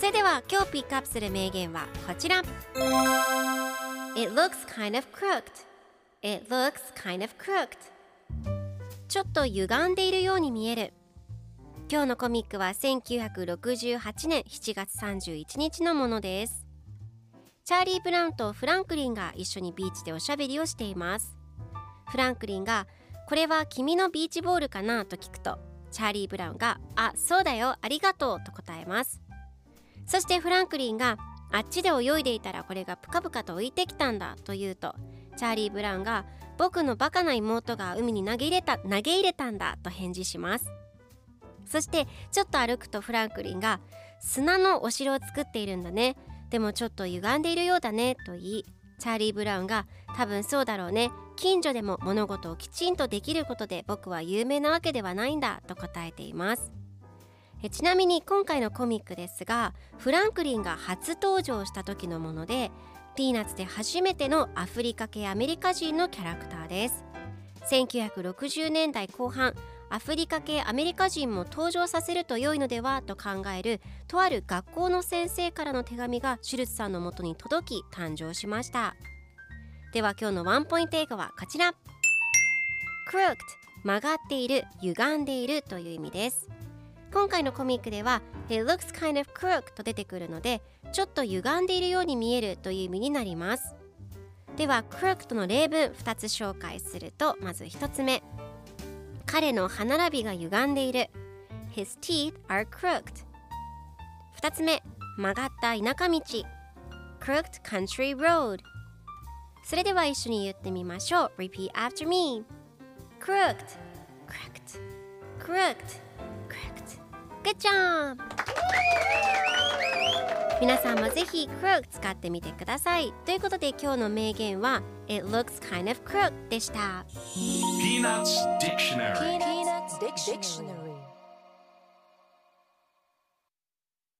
それでは今日ピックアップする名言はこちら。It looks kind of crooked. It looks kind of crooked. ちょっと歪んでいるように見える。今日のコミックは1968年7月31日のものです。チャーリー・ブラウンとフランクリンが一緒にビーチでおしゃべりをしています。フランクリンがこれは君のビーチボールかなと聞くとチャーリー・ブラウンがあそうだよありがとうと答えます。そしてフランクリンがあっちで泳いでいたらこれがプカプカと浮いてきたんだと言うとチャーリー・ブラウンが僕のバカな妹が海に投げ入れた投げ入れたんだと返事します。そしてちょっと歩くとフランクリンが砂のお城を作っているんだね。でもちょっと歪んでいるようだねと言いチャーリー・ブラウンが多分そうだろうね。近所でも物事をきちんとできることで僕は有名なわけではないんだと答えています。えちなみに今回のコミックですがフランクリンが初登場した時のものでピーナッツで初めてのアフリカ系アメリカ人のキャラクターです。1960年代後半アフリカ系アメリカ人も登場させると良いのではと考えるとある学校の先生からの手紙がシュルツさんのもとに届き誕生しました。では今日のワンポイント英語はこちら。Crooked 曲がっている歪んでいるという意味です。今回のコミックでは It looks kind of crooked と出てくるのでちょっと歪んでいるように見えるという意味になりますでは crooked の例文2つ紹介するとまず1つ目彼の歯並びが歪んでいる His teeth are crooked 2つ目曲がった田舎道 Crooked country road それでは一緒に言ってみましょう Repeat after me Crooked Crooked Crooked Crooked Good job! 皆さんもぜひ crooked 使ってみてくださいということで今日の名言は It looks kind of crooked でした Peanuts Dictionary Peanuts Dictionary